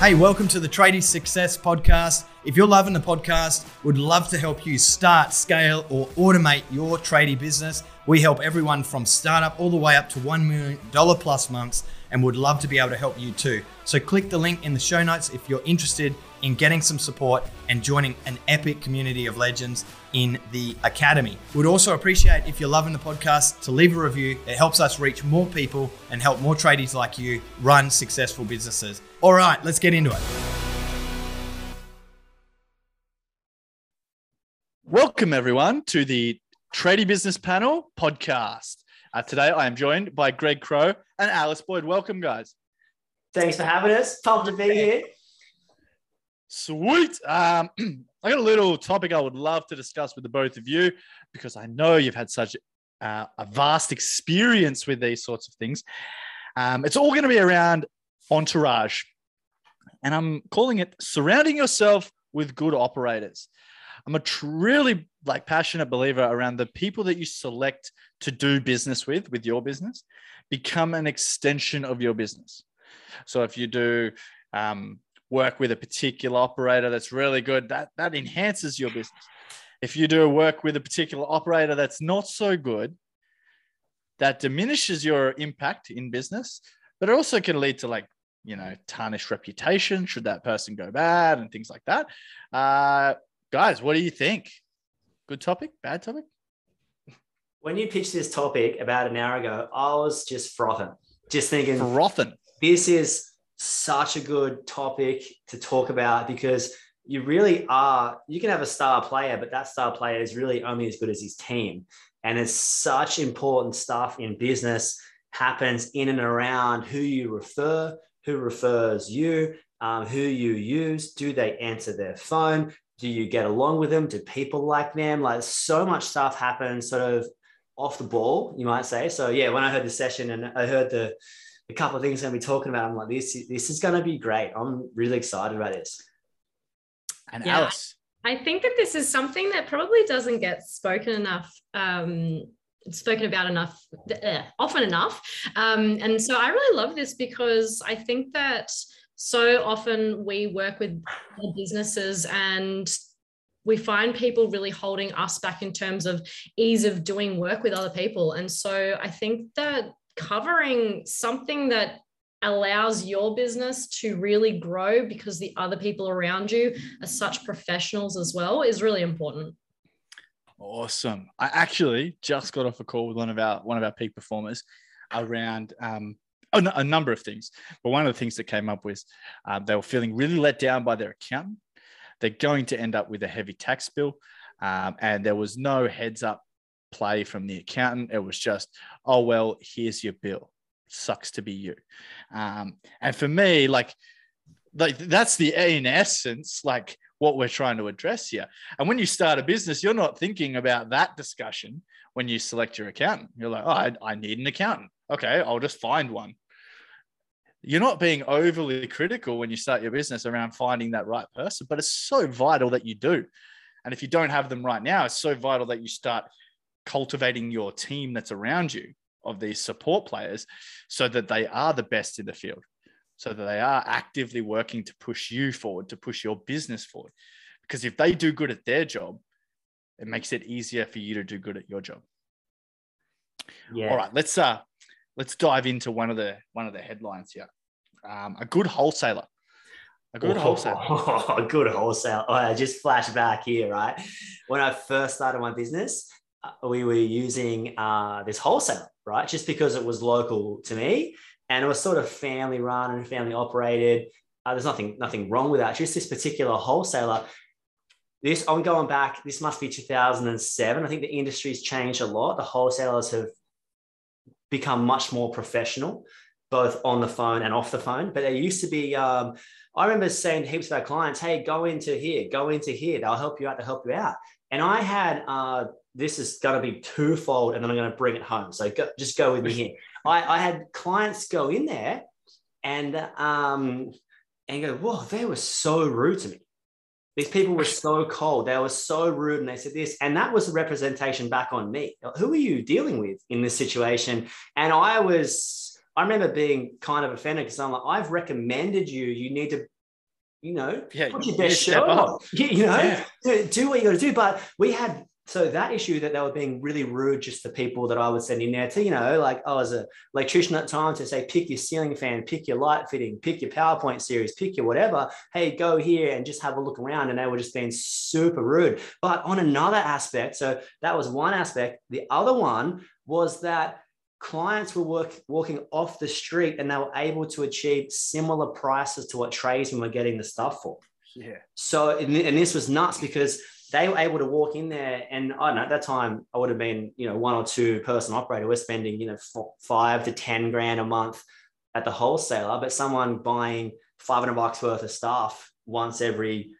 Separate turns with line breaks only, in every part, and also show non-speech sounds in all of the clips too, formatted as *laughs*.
Hey, welcome to the Tradie Success Podcast. If you're loving the podcast, would love to help you start, scale, or automate your tradie business. We help everyone from startup all the way up to $1 million plus months and would love to be able to help you too. So click the link in the show notes if you're interested in getting some support and joining an epic community of legends in the academy. We'd also appreciate if you're loving the podcast to leave a review. It helps us reach more people and help more tradies like you run successful businesses. All right, let's get into it.
Welcome, everyone, to the Tradie Business Panel podcast. Uh, today, I am joined by Greg Crow and Alice Boyd. Welcome, guys.
Thanks for having us. Pumped to be here.
Sweet. Um, *clears throat* I got a little topic I would love to discuss with the both of you because I know you've had such uh, a vast experience with these sorts of things. Um, it's all going to be around entourage, and I'm calling it surrounding yourself with good operators. I'm a truly like passionate believer around the people that you select to do business with, with your business, become an extension of your business. So if you do um, work with a particular operator that's really good, that that enhances your business. If you do work with a particular operator that's not so good, that diminishes your impact in business, but it also can lead to like you know tarnished reputation should that person go bad and things like that. Uh, guys, what do you think? Good topic, bad topic?
When you pitched this topic about an hour ago, I was just frothing, just thinking,
frothing.
This is such a good topic to talk about because you really are you can have a star player but that star player is really only as good as his team. And it's such important stuff in business happens in and around who you refer who refers you um, who you use do they answer their phone? Do you get along with them? Do people like them? Like so much stuff happens sort of off the ball you might say. So yeah when i heard the session and i heard the a couple of things I'm going to be talking about. I'm like, this, this is going to be great. I'm really excited about this.
And yeah, Alice.
I think that this is something that probably doesn't get spoken enough, um, spoken about enough, uh, often enough. Um, and so I really love this because I think that so often we work with businesses and we find people really holding us back in terms of ease of doing work with other people. And so I think that covering something that allows your business to really grow because the other people around you are such professionals as well is really important.
Awesome. I actually just got off a call with one of our one of our peak performers around um, a, number of things. But one of the things that came up was um, they were feeling really let down by their accountant. They're going to end up with a heavy tax bill, um, and there was no heads up play from the accountant. It was just, oh, well, here's your bill. Sucks to be you. Um, and for me, like, like that's the in essence, like what we're trying to address here. And when you start a business, you're not thinking about that discussion when you select your accountant. You're like, oh, I, I need an accountant. Okay, I'll just find one. You're not being overly critical when you start your business around finding that right person, but it's so vital that you do. And if you don't have them right now, it's so vital that you start cultivating your team that's around you of these support players so that they are the best in the field, so that they are actively working to push you forward, to push your business forward. Because if they do good at their job, it makes it easier for you to do good at your job. Yeah. All right, let's uh let's dive into one of the one of the headlines here. Um, a good wholesaler.
A good oh, wholesaler. Oh, *laughs* a good wholesaler. Oh, I just flash back here, right? When I first started my business, we were using uh, this wholesaler, right? Just because it was local to me and it was sort of family run and family operated. Uh, there's nothing nothing wrong with that. Just this particular wholesaler. This I'm going back. This must be 2007. I think the industry's changed a lot. The wholesalers have become much more professional, both on the phone and off the phone. But there used to be. Um, I remember saying to heaps of our clients, "Hey, go into here, go into here. They'll help you out. They'll help you out." And I had uh, this is going to be twofold, and then I'm going to bring it home. So go, just go with me here. *laughs* I, I had clients go in there and um, and go, whoa, they were so rude to me. These people were so *laughs* cold. They were so rude, and they said this, and that was a representation back on me. Who are you dealing with in this situation? And I was, I remember being kind of offended because I'm like, I've recommended you. You need to you know,
Yeah,
put your best
up.
up. *laughs* You know,
Yeah.
do what you got to do. But we had so that issue that they were being really rude just to people that I would send in there to, you know, like I was a electrician at the time to say, pick your ceiling fan, pick your light fitting, pick your PowerPoint series, pick your whatever. Hey, go here and just have a look around. And they were just being super rude. But on another aspect, so that was one aspect. The other one was that clients were work, walking off the street and they were able to achieve similar prices to what tradesmen were getting the stuff for.
Yeah.
So, and this was nuts because they were able to walk in there, and I don't know at that time I would have been, you know, one or two person operator. We're spending, you know, f- five to ten grand a month at the wholesaler, but someone buying five hundred bucks worth of stuff once every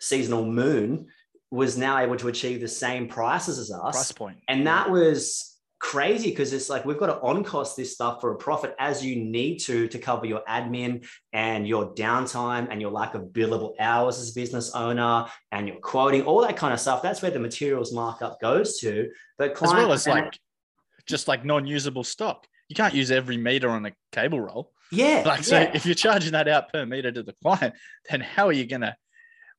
seasonal moon was now able to achieve the same prices as us.
Price.
And that was crazy because it's like we've got to on cost this stuff for a profit as you need to to cover your admin and your downtime and your lack of billable hours as a business owner and your quoting, all that kind of stuff. That's where the materials markup goes to. But
as well as like just like non-usable stock. You can't use every meter on a cable roll.
yeah,
Like so,
yeah.
if you're charging that out per meter to the client, then how are you gonna?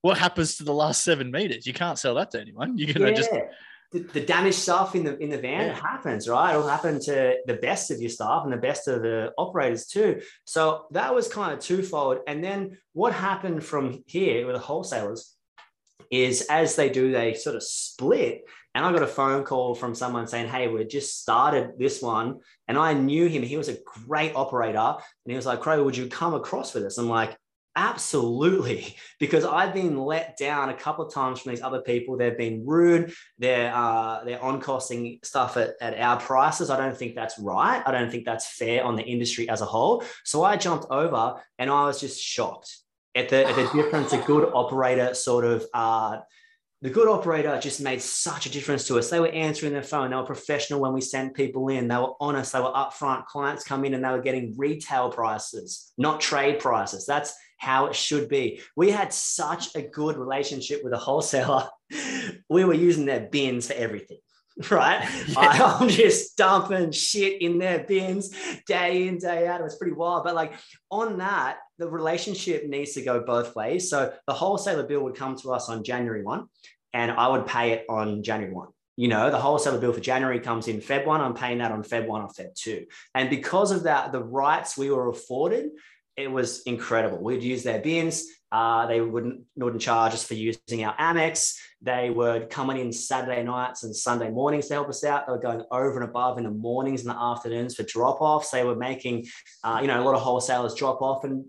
What happens to the last seven meters? You can't sell that to anyone. You're gonna just
Yeah. The, the damaged stuff in the in the van
Yeah.
happens, right? It'll happen to the best of your staff and the best of the operators too. So that was kind of twofold. And then what happened from here with the wholesalers is as they do, they sort of split. And I got a phone call from someone saying, Hey, we just started this one. And I knew him. He was a great operator. And he was like, Crow, would you come across with us? I'm like, Absolutely, *laughs* because I've been let down a couple of times from these other people. They've been rude. They're uh, they're on costing stuff at, at our prices. I don't think that's right. I don't think that's fair on the industry as a whole. So I jumped over and I was just shocked at the, at the *sighs* difference a good operator sort of uh, the good operator just made such a difference to us. They were answering their phone. They were professional when we sent people in. They were honest. They were upfront. Clients come in and they were getting retail prices, not trade prices. That's how it should be. We had such a good relationship with a wholesaler. *laughs* We were using their bins for everything. *laughs* Right, *laughs* I, I'm just dumping shit in their bins day in day out. It was pretty wild, but like on that, the relationship needs to go both ways. So the wholesaler bill would come to us on January 1 and I would pay it on January 1. You know, the wholesaler bill for January comes in Feb 1. I'm paying that on Feb 1 or Feb 2. And because of that, the rights we were afforded, it was incredible. We'd use their bins. Uh, they wouldn't, wouldn't charge us for using our Amex. They were coming in Saturday nights and Sunday mornings to help us out. They were going over and above in the mornings and the afternoons for drop offs. They were making, uh, you know, a lot of wholesalers drop off and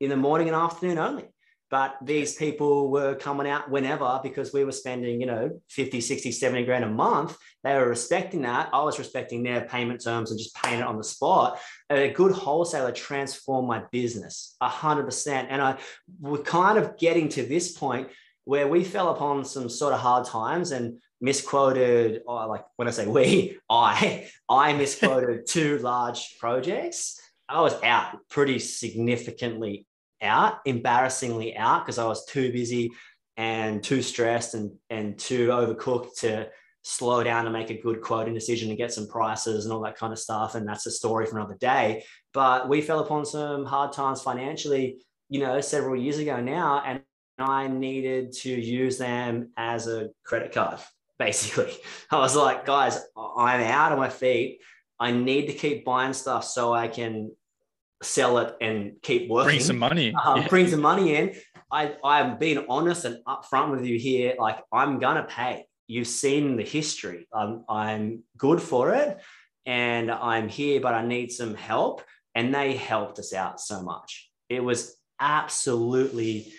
in the morning and afternoon only. But these people were coming out whenever because we were spending, you know, 50, 60, 70 grand a month. They were respecting that. I was respecting their payment terms and just paying it on the spot. A good wholesaler transformed my business 100%. And I we're kind of getting to this point where we fell upon some sort of hard times and misquoted, or like when I say we, *laughs* I, I misquoted *laughs* two large projects. I was out pretty significantly out, embarrassingly out because I was too busy and too stressed and, and too overcooked to slow down and make a good quoting decision and get some prices and all that kind of stuff. And that's a story for another day. But we fell upon some hard times financially, you know, several years ago now. And I needed to use them as a credit card, *laughs* basically. I was like, guys, I'm out of my feet. I need to keep buying stuff so I can sell it and keep working.
bring some money.
um,
Yeah.
bring some money in. I, I'm being honest and upfront with you here. Like, I'm going to pay. You've seen the history. I'm, I'm good for it and I'm here, but I need some help. And they helped us out so much. It was absolutely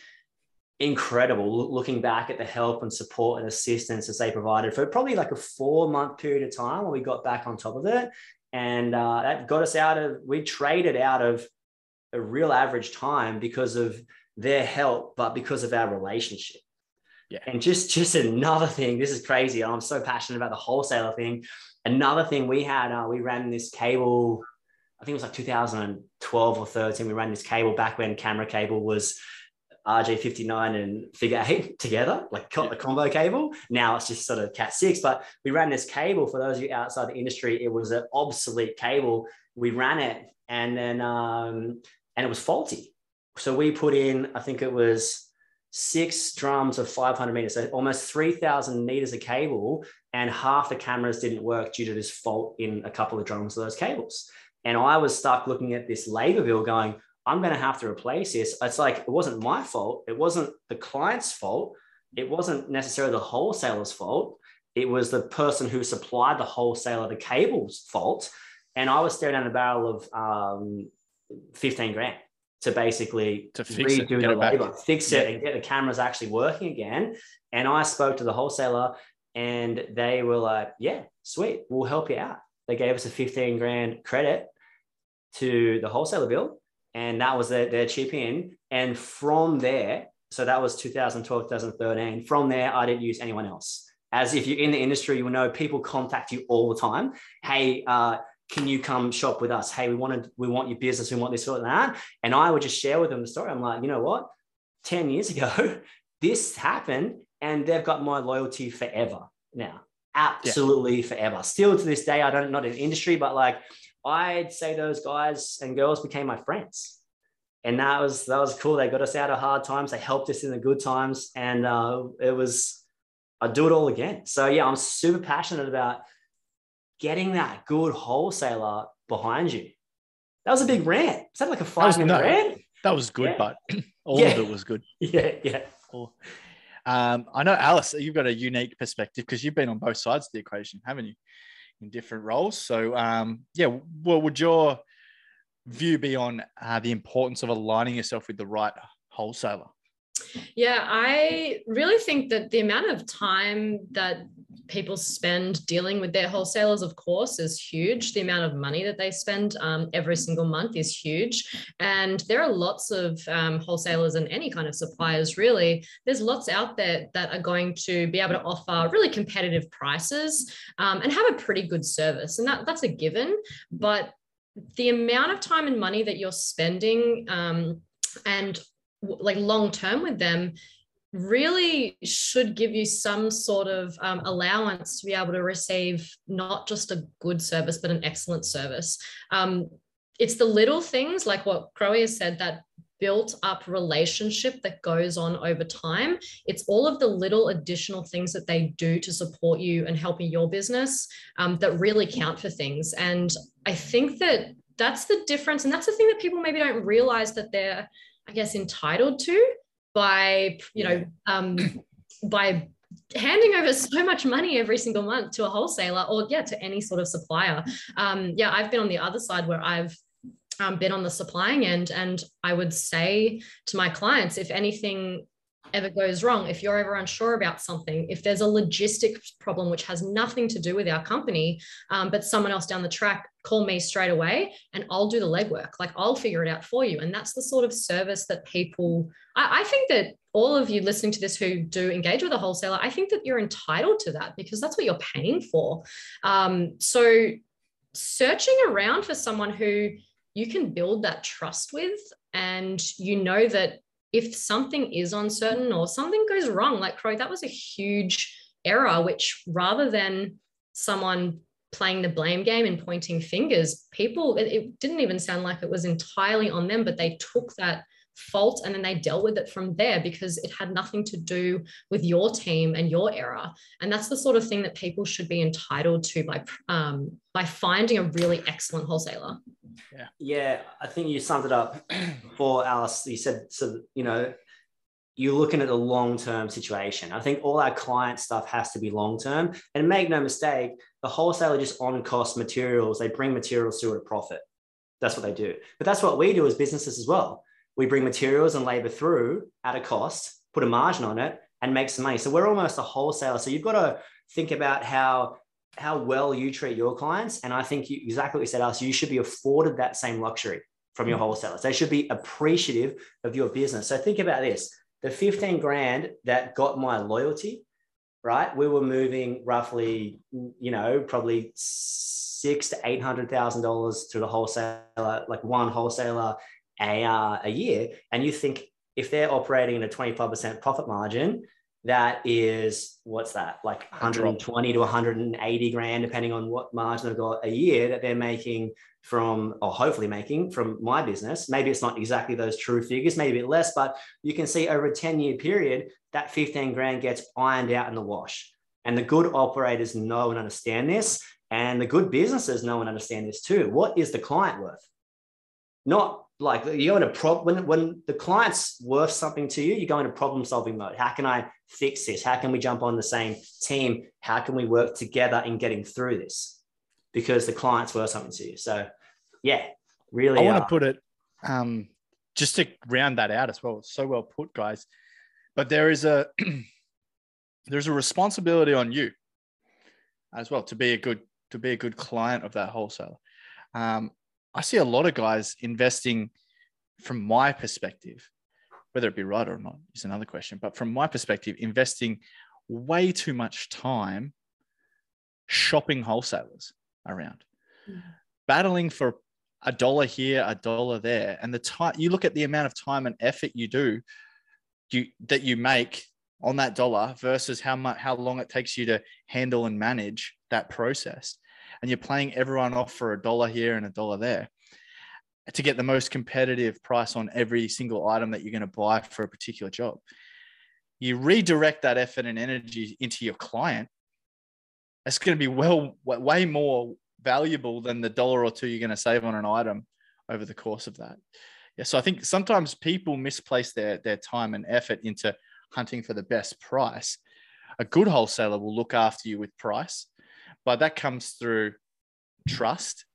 incredible looking back at the help and support and assistance that they provided for probably like a four month period of time when we got back on top of it. And uh, that got us out of, we traded out of a real average time because of their help, but because of our relationship.
Yeah.
And just just another thing, this is crazy. I'm so passionate about the wholesaler thing. Another thing we had, uh, we ran this cable. I think it was like 2012 or 13. We ran this cable back when camera cable was RG59 and figure eight together, like co- a combo cable. Now it's just sort of Cat six, but we ran this cable for those of you outside the industry. It was an obsolete cable. We ran it and then, um, and it was faulty. so we put in, I think it was six drums of 500 meters, so almost 3,000 meters of cable, and half the cameras didn't work due to this fault in a couple of drums of those cables. And I was stuck looking at this labor bill going, I'm going to have to replace this. It's like, it wasn't my fault. It wasn't the client's fault. It wasn't necessarily the wholesaler's fault. It was the person who supplied the wholesaler the cable's fault. And I was staring down the barrel of um, 15 grand to basically
to fix
redo
it,
the labor,
back.
fix it, and get the cameras actually working again. And I spoke to the wholesaler, and they were like, "Yeah, sweet, we'll help you out." They gave us a 15 grand credit to the wholesaler bill, and that was their, their chip in. And from there, so that was 2012, 2013. From there, I didn't use anyone else. As if you're in the industry, you will know people contact you all the time. Hey, uh, can you come shop with us? Hey, we want to, we want your business, we want this or that. And I would just share with them the story. I'm like, you know what? 10 years ago, *laughs* this happened and they've got my loyalty forever now. Absolutely yeah. forever. Still to this day, I don't not in industry, but like I'd say those guys and girls became my friends. And that was that was cool. They got us out of hard times. They helped us in the good times. And uh, it was, I'd do it all again. So yeah, I'm super passionate about getting that good wholesaler behind you. That was a big rant. Is that like a five minute
no,
rant?
That was good,
Yeah.
but *clears throat* all
Yeah.
of it was good. *laughs*
Yeah, yeah.
Cool. Um, I know, Alice, you've got a unique perspective because you've been on both sides of the equation, haven't you, in different roles? So, um, yeah, what would your view be on uh, the importance of aligning yourself with the right wholesaler?
Yeah, I really think that the amount of time that people spend dealing with their wholesalers, of course, is huge. The amount of money that they spend um, every single month is huge. And there are lots of um, wholesalers and any kind of suppliers, really. There's lots out there that are going to be able to offer really competitive prices um, and have a pretty good service. And that, that's a given. But the amount of time and money that you're spending um, and like long term with them really should give you some sort of um, allowance to be able to receive not just a good service but an excellent service. Um, it's the little things like what Crow has said that built up relationship that goes on over time. It's all of the little additional things that they do to support you and helping your business um, that really count for things. And i think that that's the difference and that's the thing that people maybe don't realize that they're I guess, entitled to by, you know, um, by handing over so much money every single month to a wholesaler or, yeah, to any sort of supplier. Um, yeah, I've been on the other side where I've um, been on the supplying end. And I would say to my clients, if anything ever goes wrong, if you're ever unsure about something, if there's a logistics problem which has nothing to do with our company, um, but someone else down the track, call me straight away and I'll do the legwork. Like I'll figure it out for you. And that's the sort of service that people, I, I think that all of you listening to this who do engage with a wholesaler, I think that you're entitled to that because that's what you're paying for. Um, so searching around for someone who you can build that trust with and you know that if something is uncertain or something goes wrong, like Crow, that was a huge error, which rather than someone playing the blame game and pointing fingers, people, it, it didn't even sound like it was entirely on them, but they took that fault and then they dealt with it from there because it had nothing to do with your team and your error and that's the sort of thing that people should be entitled to by um, by finding a really excellent wholesaler.
Yeah.
Yeah i think you summed it up *clears throat* for alice. You said so you know you're looking at a long-term situation i think all our client stuff has to be long-term and make no mistake the wholesaler just on cost materials they bring materials through at a profit that's what they do but that's what we do as businesses as well we bring materials and labor through at a cost, put a margin on it, and make some money. So we're almost a wholesaler. So you've got to think about how how well you treat your clients. And I think you, exactly what you said, Alice, you should be afforded that same luxury from your wholesalers. They should be appreciative of your business. So think about this: the 15 grand that got my loyalty, right? We were moving roughly, you know, probably six to eight hundred thousand dollars to the wholesaler, like one wholesaler a, uh, a year and you think if they're operating at a 25% profit margin that is what's that? Like 120 to 180 grand depending on what margin they've got a year that they're making from or hopefully making from my business. Maybe it's not exactly those true figures maybe a bit less but you can see over a 10 year period that 15 grand gets ironed out in the wash. And the good operators know and understand this and the good businesses know and understand this too. What is the client worth? Not like you go into prob when when the client's worth something to you, you go into problem solving mode. How can I fix this? How can we jump on the same team? How can we work together in getting through this? Because the client's worth something to you. So yeah, really.
I want to uh, put it um, just to round that out as well. so well put, guys. But there is a *clears throat* there's a responsibility on you as well to be a good to be a good client of that wholesaler. Um, I see a lot of guys investing from my perspective, whether it be right or not is another question. But from my perspective, investing way too much time shopping wholesalers around, mm-hmm. battling for a dollar here, a dollar there, and the time you look at the amount of time and effort you do, you that you make on that dollar versus how much how long it takes you to handle and manage that process and you're playing everyone off for a dollar here and a dollar there to get the most competitive price on every single item that you're going to buy for a particular job. You redirect that effort and energy into your client. It's going to be well way more valuable than the dollar or two you're going to save on an item over the course of that. Yeah, so I think sometimes people misplace their their time and effort into hunting for the best price. A good wholesaler will look after you with price but that comes through trust.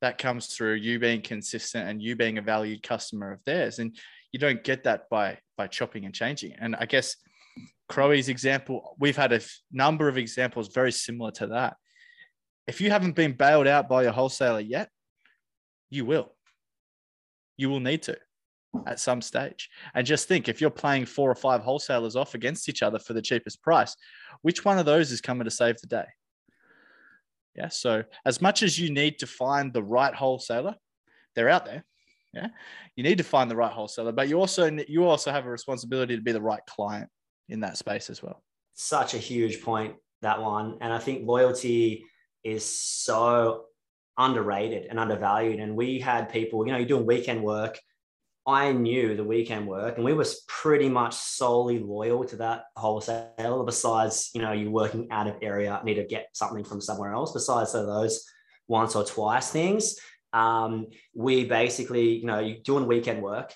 That comes through you being consistent and you being a valued customer of theirs. And you don't get that by by chopping and changing. And I guess Crowy's example, we've had a number of examples very similar to that. If you haven't been bailed out by your wholesaler yet, you will. You will need to at some stage. And just think if you're playing four or five wholesalers off against each other for the cheapest price, which one of those is coming to save the day? Yeah. So as much as you need to find the right wholesaler, they're out there. Yeah. You need to find the right wholesaler, but you also you also have a responsibility to be the right client in that space as well.
Such a huge point that one, and I think loyalty is so underrated and undervalued. And we had people, you know, you're doing weekend work I knew the weekend work, and we were pretty much solely loyal to that wholesaler. Besides, you know, you working out of area, need to get something from somewhere else. Besides those once or twice things, um, we basically, you know, you doing weekend work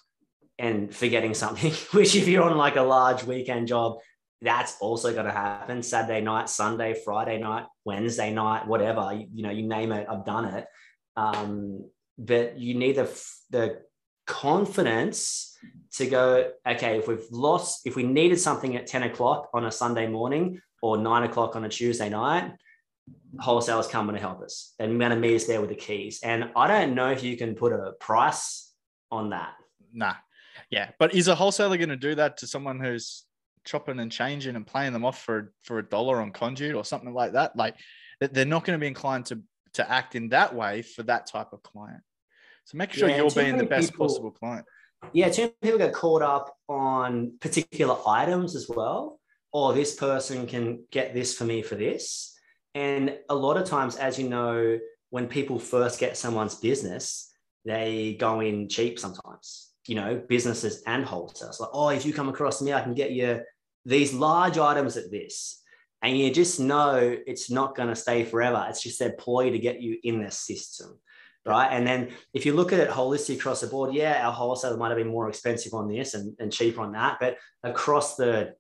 and forgetting something. *laughs* Which, if you're on like a large weekend job, that's also going to happen. Saturday night, Sunday, Friday night, Wednesday night, whatever you, you know, you name it. I've done it. Um, but you need the the confidence to go, okay, if we've lost, if we needed something at 10 o'clock on a Sunday morning or nine o'clock on a Tuesday night, wholesalers coming to help us. And going to meet us there with the keys. And I don't know if you can put a price on that.
Nah. Yeah. But is a wholesaler going to do that to someone who's chopping and changing and playing them off for, for a dollar on conduit or something like that? Like they're not going to be inclined to, to act in that way for that type of client. So make sure yeah, you're being the best people, possible client.
Yeah, too many people get caught up on particular items as well. Or oh, this person can get this for me for this. And a lot of times, as you know, when people first get someone's business, they go in cheap sometimes, you know, businesses and wholesale. like, oh, if you come across me, I can get you these large items at this. And you just know it's not going to stay forever. It's just their ploy to get you in their system right? And then if you look at it holistically across the board, yeah, our wholesale might have been more expensive on this and, and cheaper on that, but across the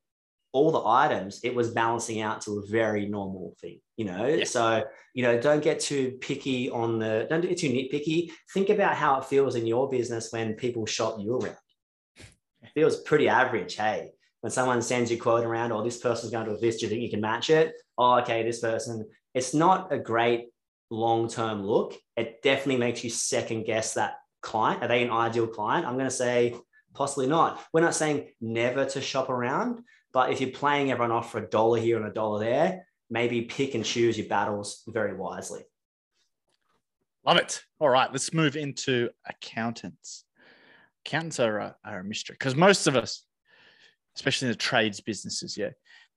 all the items, it was balancing out to a very normal thing, you know. Yeah. So, you know, don't get too picky on the don't get too nitpicky. Think about how it feels in your business when people shop you around. *laughs* It feels pretty average, hey. When someone sends you a quote around, or oh, this person's going to do this, do you think you can match it? Oh, okay, this person. It's not a great long term look, it definitely makes you second guess that client. Are they an ideal client? I'm going to say possibly not. We're not saying never to shop around, but if you're playing everyone off for a dollar here and a dollar there, maybe pick and choose your battles very wisely.
Love it. All right, let's move into accountants. Accountants are a, are a mystery because most of us, especially in the trades businesses. Yeah,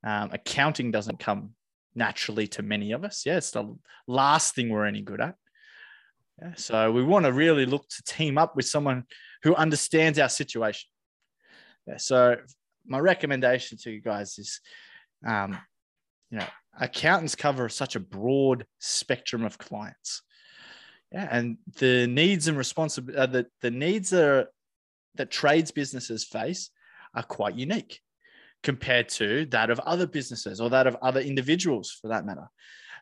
um, accounting doesn't come naturally to many of us. Yeah, it's the last thing we're any good at. Yeah, so we want to really look to team up with someone who understands our situation. Yeah, so my recommendation to you guys is, um, you know, accountants cover such a broad spectrum of clients. Yeah, and the needs and responsibility, uh, the, the needs that, are, that trades businesses face are quite unique compared to that of other businesses or that of other individuals for that matter.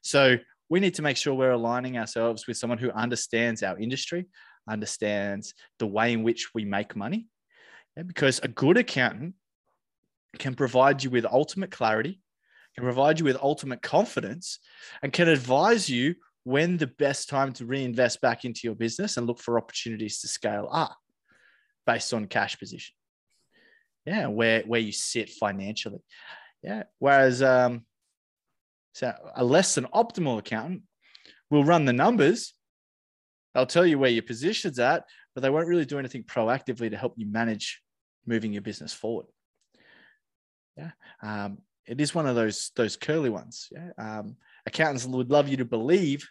So we need to make sure we're aligning ourselves with someone who understands our industry, understands the way in which we make money. Yeah, because a good accountant can provide you with ultimate clarity, can provide you with ultimate confidence, and can advise you when the best time to reinvest back into your business and look for opportunities to scale up based on cash position. Yeah, where where you sit financially. Yeah. Whereas um, so a less than optimal accountant will run the numbers. They'll tell you where your position's at, but they won't really do anything proactively to help you manage moving your business forward. Yeah. Um, it is one of those those curly ones. Yeah. Um, accountants would love you to believe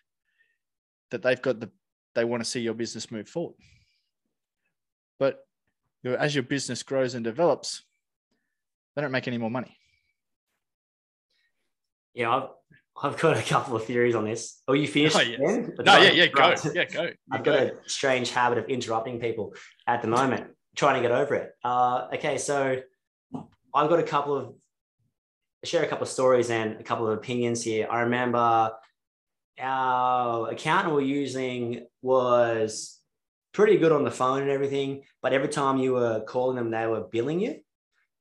that they've got the they want to see your business move forward. But you know, as your business grows and develops, they don't make any more money.
Yeah, I've, I've got a couple of theories on this. Oh, you finished? *laughs*
Oh, yes. No, yeah, yeah, go, yeah, go. *laughs*
I've got a strange habit of interrupting people at the moment, trying to get over it. Uh, okay, so I've got a couple of share a couple of stories and a couple of opinions here. I remember our accountant we're using was pretty good on the phone and everything, but every time you were calling them, they were billing you.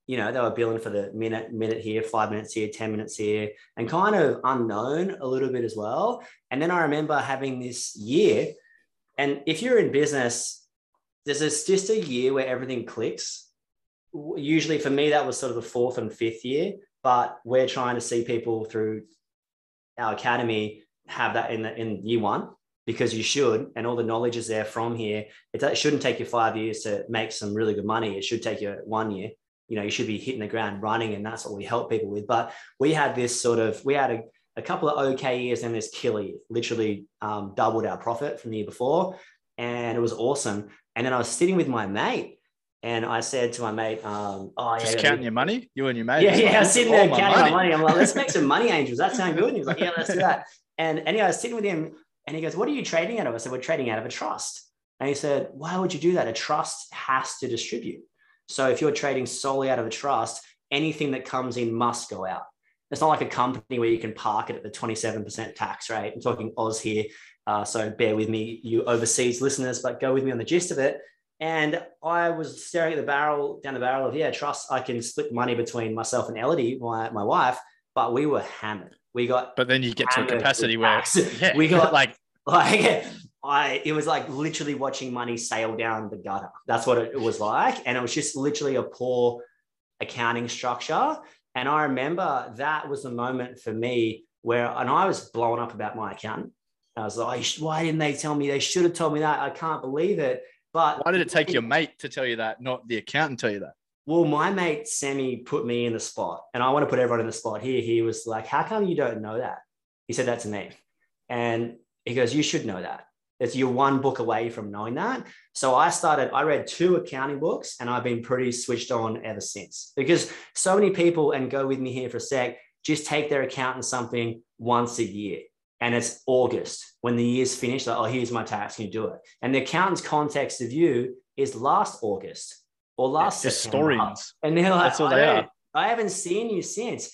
You know, they were billing for the minute, minute here, five minutes here, 10 minutes here, and kind of unknown a little bit as well. And then I remember having this year, and if you're in business, there's just a year where everything clicks. Usually for me, that was sort of the fourth and fifth year, but we're trying to see people through our academy have that in the, in year one because you should, and all the knowledge is there from here. It, it shouldn't take you five years to make some really good money. It should take you one year. You know, you should be hitting the ground running, and that's what we help people with. But we had this sort of, we had a, a couple of okay years and this killer year, literally um, doubled our profit from the year before. And it was awesome. And then I was sitting with my mate and I said to my mate, um, "Oh,
just yeah, counting your money, you and your mate."
Yeah, yeah. I was sitting there counting my money. my money. I'm like, "Let's make *laughs* some money, angels. That sounds good." And he was like, "Yeah, let's do that." And anyway, I was sitting with him, and he goes, What are you trading out of? I said, We're trading out of a trust. And he said, Why would you do that? A trust has to distribute. So if you're trading solely out of a trust, anything that comes in must go out. It's not like a company where you can park it at the 27% tax rate. I'm talking Oz here. Uh, so bear with me, you overseas listeners, but go with me on the gist of it. And I was staring at the barrel, down the barrel of, yeah, trust, I can split money between myself and Elodie, my, my wife, but we were hammered. We got,
but then you get to a capacity where *laughs*
yeah, we got *laughs* like, like *laughs* I, it was like literally watching money sail down the gutter. That's what it, was like. And it was just literally a poor accounting structure. And I remember that was the moment for me where, and I was blown up about my accountant. I was like, why didn't they tell me? They should have told me that. I can't believe it. But
why did it take your mate to tell you that, not the accountant tell you that?
Well, my mate Sammy put me in the spot, and I want to put everyone in the spot here. He was like, How come you don't know that? He said that to me. And he goes, You should know that. It's you're one book away from knowing that. So I started, I read two accounting books and I've been pretty switched on ever since because so many people, and go with me here for a sec, just take their accountant something once a year. And it's August when the year's finished. Like, oh, here's my tax. Can you do it? And the accountant's context of you is last August or last
historians.
And they're like, That's all they are. I haven't seen you since.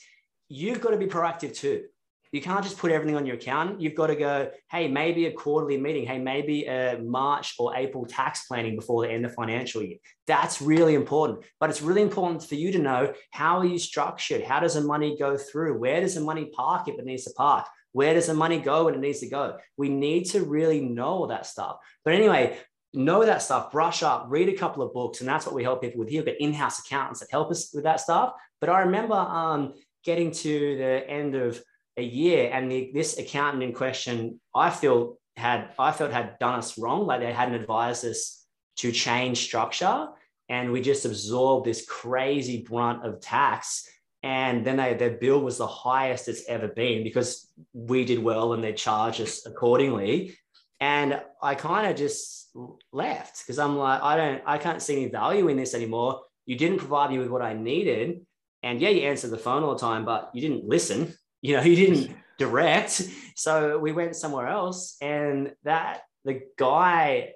You've got to be proactive too. You can't just put everything on your account. You've got to go, hey, maybe a quarterly meeting. Hey, maybe a March or April tax planning before the end of financial year. That's really important. But it's really important for you to know how are you structured? How does the money go through? Where does the money park if it needs to park? Where does the money go when it needs to go? We need to really know all that stuff. But anyway, know that stuff, brush up, read a couple of books. And that's what we help people with here. We've got in-house accountants that help us with that stuff. But I remember um, getting to the end of a year and the, this accountant in question, I feel had, I felt had done us wrong. Like they hadn't advised us to change structure. and we just absorbed this crazy brunt of tax and then they, their bill was the highest it's ever been because we did well and they charged us accordingly and i kind of just left because i'm like i don't i can't see any value in this anymore. You didn't provide me with what i needed. And yeah you answered the phone all the time but you didn't listen. *laughs* You know you didn't direct. So we went somewhere else. And that the guy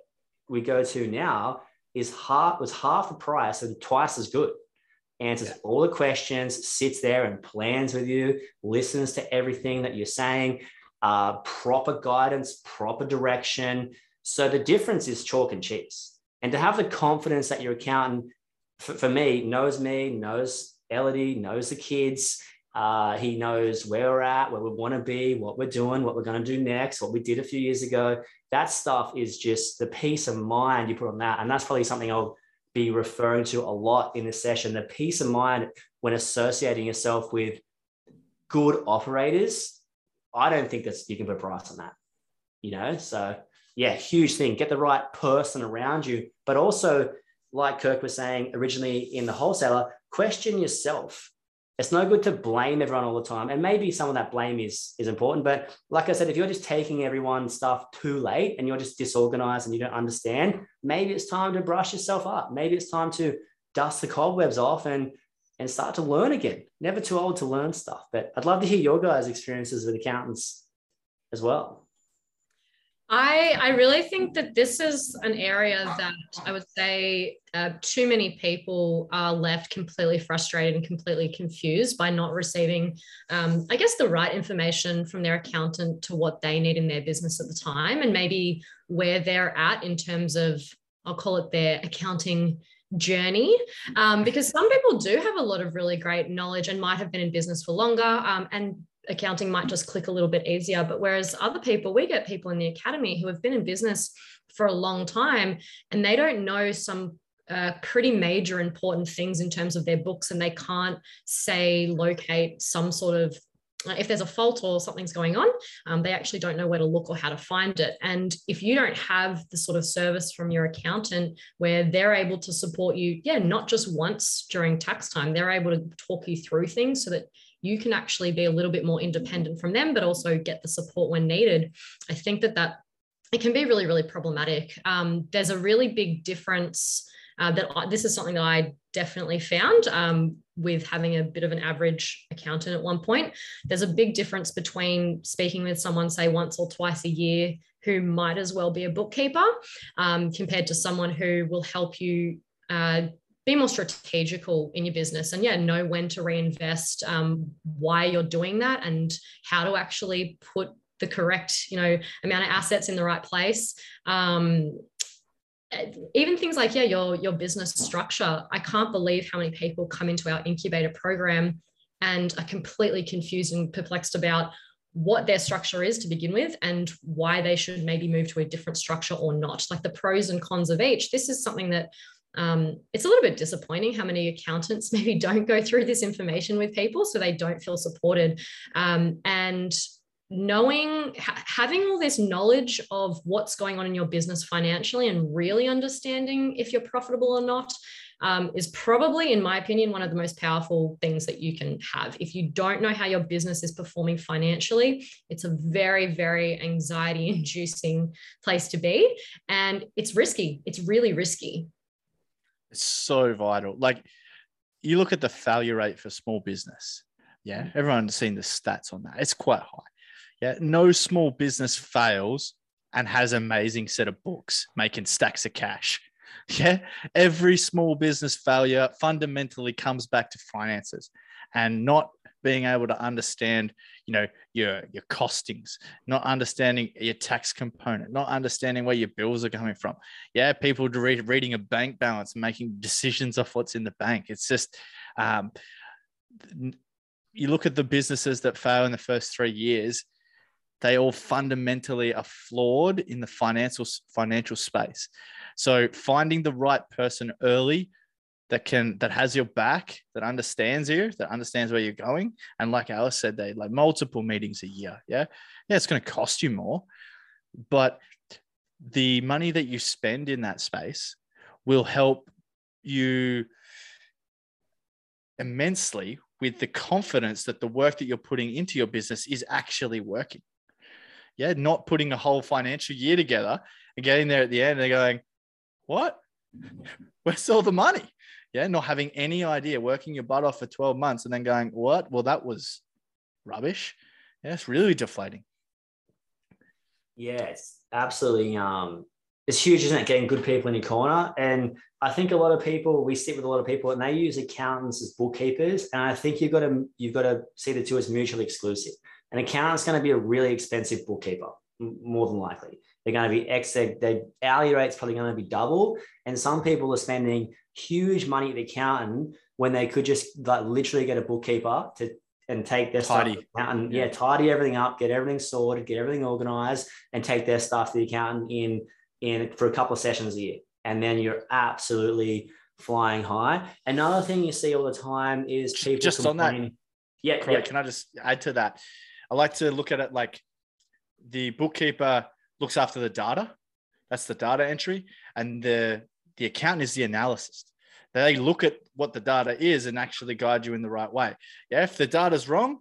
we go to now is half was half the price and twice as good. Answers yeah. all the questions, sits there and plans with you, listens to everything that you're saying, uh, proper guidance, proper direction. So the difference is chalk and cheese. And to have the confidence that your accountant, for, for me, knows me, knows Elodie, knows the kids. Uh, he knows where we're at, where we want to be, what we're doing, what we're going to do next, what we did a few years ago. That stuff is just the peace of mind you put on that. And that's probably something I'll be referring to a lot in the session the peace of mind when associating yourself with good operators i don't think that's you can put a price on that you know so yeah huge thing get the right person around you but also like kirk was saying originally in the wholesaler question yourself it's no good to blame everyone all the time. And maybe some of that blame is is important. But like I said, if you're just taking everyone's stuff too late and you're just disorganized and you don't understand, maybe it's time to brush yourself up. Maybe it's time to dust the cobwebs off and and start to learn again. Never too old to learn stuff. But I'd love to hear your guys' experiences with accountants as well.
I, I really think that this is an area that I would say uh, too many people are left completely frustrated and completely confused by not receiving, um, I guess, the right information from their accountant to what they need in their business at the time and maybe where they're at in terms of, I'll call it their accounting journey um, because some people do have a lot of really great knowledge and might have been in business for longer um, and accounting might just click a little bit easier. But whereas other people, we get people in the academy who have been in business for a long time and they don't know some uh, pretty major important things in terms of their books and they can't say locate some sort of if there's a fault or something's going on, um, they actually don't know where to look or how to find it. And if you don't have the sort of service from your accountant where they're able to support you, yeah, not just once during tax time, they're able to talk you through things so that you can actually be a little bit more independent from them, but also get the support when needed. I think that that it can be really, really problematic. Um, there's a really big difference. Uh, that I, this is something that I definitely found um, with having a bit of an average accountant at one point. There's a big difference between speaking with someone, say, once or twice a year, who might as well be a bookkeeper, um, compared to someone who will help you uh, be more strategical in your business and yeah know when to reinvest um, why you're doing that and how to actually put the correct you know amount of assets in the right place um, even things like yeah your your business structure i can't believe how many people come into our incubator program and are completely confused and perplexed about what their structure is to begin with and why they should maybe move to a different structure or not. Like the pros and cons of each. This is something that um, it's a little bit disappointing how many accountants *laughs* maybe don't go through this information with people so they don't feel supported. Um, and knowing ha- having all this knowledge of what's going on in your business financially and really understanding if you're profitable or not um, is probably in my opinion one of the most powerful things that you can have if you don't know how your business is performing financially it's a very very anxiety inducing place to be and it's risky it's really risky
it's so vital. Like you look at the failure rate for small business. Yeah. Everyone's seen the stats on that. It's quite high. Yeah. No small business fails and has amazing set of books making stacks of cash. *laughs* Yeah. Every small business failure fundamentally comes back to finances and not being able to understand you know your your costings not understanding your tax component not understanding where your bills are coming from yeah people read, reading a bank balance making decisions off what's in the bank it's just um, you look at the businesses that fail in the first three years they all fundamentally are flawed in the financial financial space so finding the right person early that can that has your back, that understands you, that understands where you're going. And like Alice said, they like multiple meetings a year. Yeah. Yeah, it's going to cost you more. But the money that you spend in that space will help you immensely with the confidence that the work that you're putting into your business is actually working. Yeah, not putting a whole financial year together and getting there at the end and going, what? Where's all the money? Yeah, not having any idea, working your butt off for 12 months and then going, what? Well, that was rubbish. Yeah, it's really deflating.
Yeah, it's absolutely um it's huge, isn't it? Getting good people in your corner. And I think a lot of people, we sit with a lot of people and they use accountants as bookkeepers. And I think you've got to you've got to see the two as mutually exclusive. An accountant's going to be a really expensive bookkeeper, more than likely. They're going to be X, their hourly rate's probably going to be double. And some people are spending huge money at the accountant when they could just like literally get a bookkeeper to and take their tidy. stuff and yeah. yeah, tidy everything up, get everything sorted, get everything organized, and take their stuff to the accountant in in for a couple of sessions a year. And then you're absolutely flying high. Another thing you see all the time is people
just on that. Yeah, yeah. Can I just add to that? I like to look at it like the bookkeeper looks after the data. That's the data entry, and the the accountant is the analyst. They look at what the data is and actually guide you in the right way. Yeah, if the data's wrong,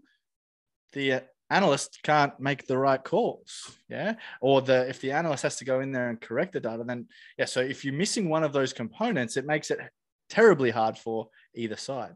the analyst can't make the right calls yeah or the if the analyst has to go in there and correct the data then yeah so if you're missing one of those components it makes it terribly hard for either side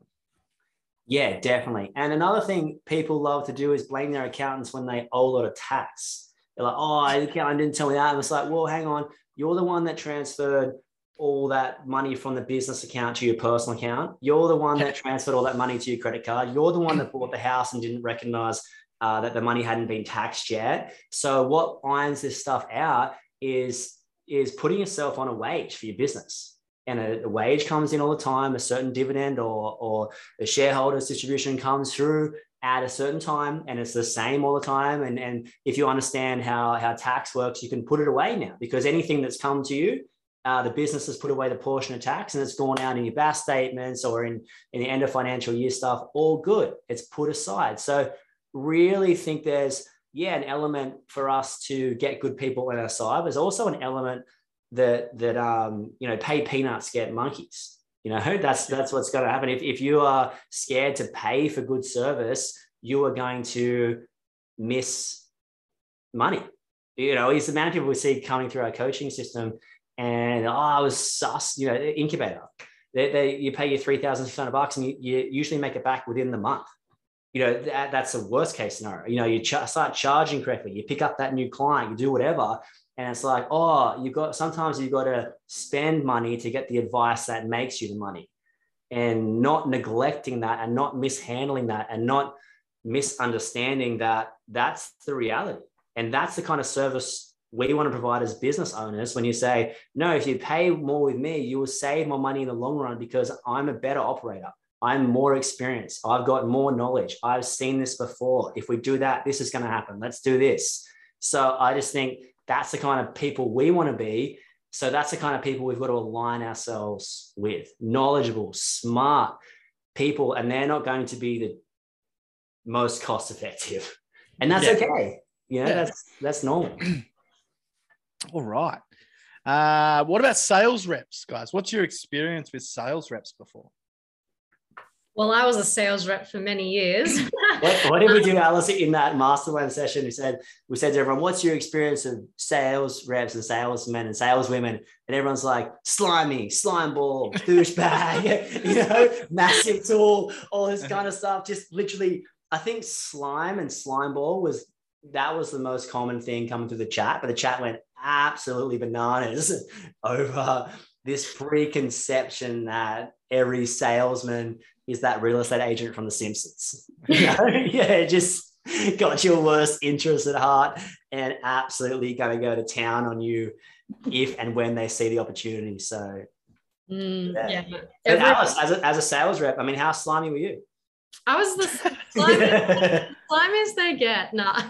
yeah definitely and another thing people love to do is blame their accountants when they owe a lot of tax they're like oh the accountant didn't tell me that and it's like well hang on you're the one that transferred all that money from the business account to your personal account. You're the one that *laughs* transferred all that money to your credit card. You're the one that bought the house and didn't recognize uh, that the money hadn't been taxed yet. So what irons this stuff out is is putting yourself on a wage for your business. And a, a wage comes in all the time, a certain dividend or or the shareholders distribution comes through at a certain time and it's the same all the time. And, and if you understand how, how tax works, you can put it away now because anything that's come to you, uh, the business has put away the portion of tax and it's gone out in your BAS statements or in, in the end of financial year stuff, all good. It's put aside. So really think there's yeah an element for us to get good people on our side. There's also an element that that um you know pay peanuts get monkeys. You know *laughs* that's that's what's going to happen. If if you are scared to pay for good service, you are going to miss money. You know, it's the amount of people we see coming through our coaching system, and oh, I was sus. You know, incubator. They, they you pay you three thousand six hundred bucks, and you, you usually make it back within the month you know that, that's the worst case scenario you know you ch- start charging correctly you pick up that new client you do whatever and it's like oh you've got sometimes you've got to spend money to get the advice that makes you the money and not neglecting that and not mishandling that and not misunderstanding that that's the reality and that's the kind of service we want to provide as business owners when you say no if you pay more with me you will save more money in the long run because i'm a better operator I'm more experienced. I've got more knowledge. I've seen this before. If we do that, this is going to happen. Let's do this. So I just think that's the kind of people we want to be. So that's the kind of people we've got to align ourselves with knowledgeable, smart people. And they're not going to be the most cost effective. And that's yeah. okay. You know, yeah. that's that's normal. *clears throat*
All right. Uh, what about sales reps, guys? What's your experience with sales reps before?
Well, I was a sales rep for many years. *laughs*
what, what, did we do, um, Alice, in that mastermind session? We said we said to everyone, "What's your experience of sales reps and salesmen and saleswomen?" And everyone's like, "Slimy, slime ball, douchebag, *laughs* you know, massive tool, all this kind of stuff." Just literally, I think slime and slime ball was that was the most common thing coming through the chat. But the chat went absolutely bananas *laughs* over this preconception that every salesman is that real estate agent from The Simpsons. You *laughs* know? *laughs* yeah, just got your worst interests at heart and absolutely going to go to town on you if and when they see the opportunity. So,
mm, yeah. yeah.
Alice, as a, as a sales rep, I mean, how slimy were you?
I was the slimy, slimy as they get. Nah.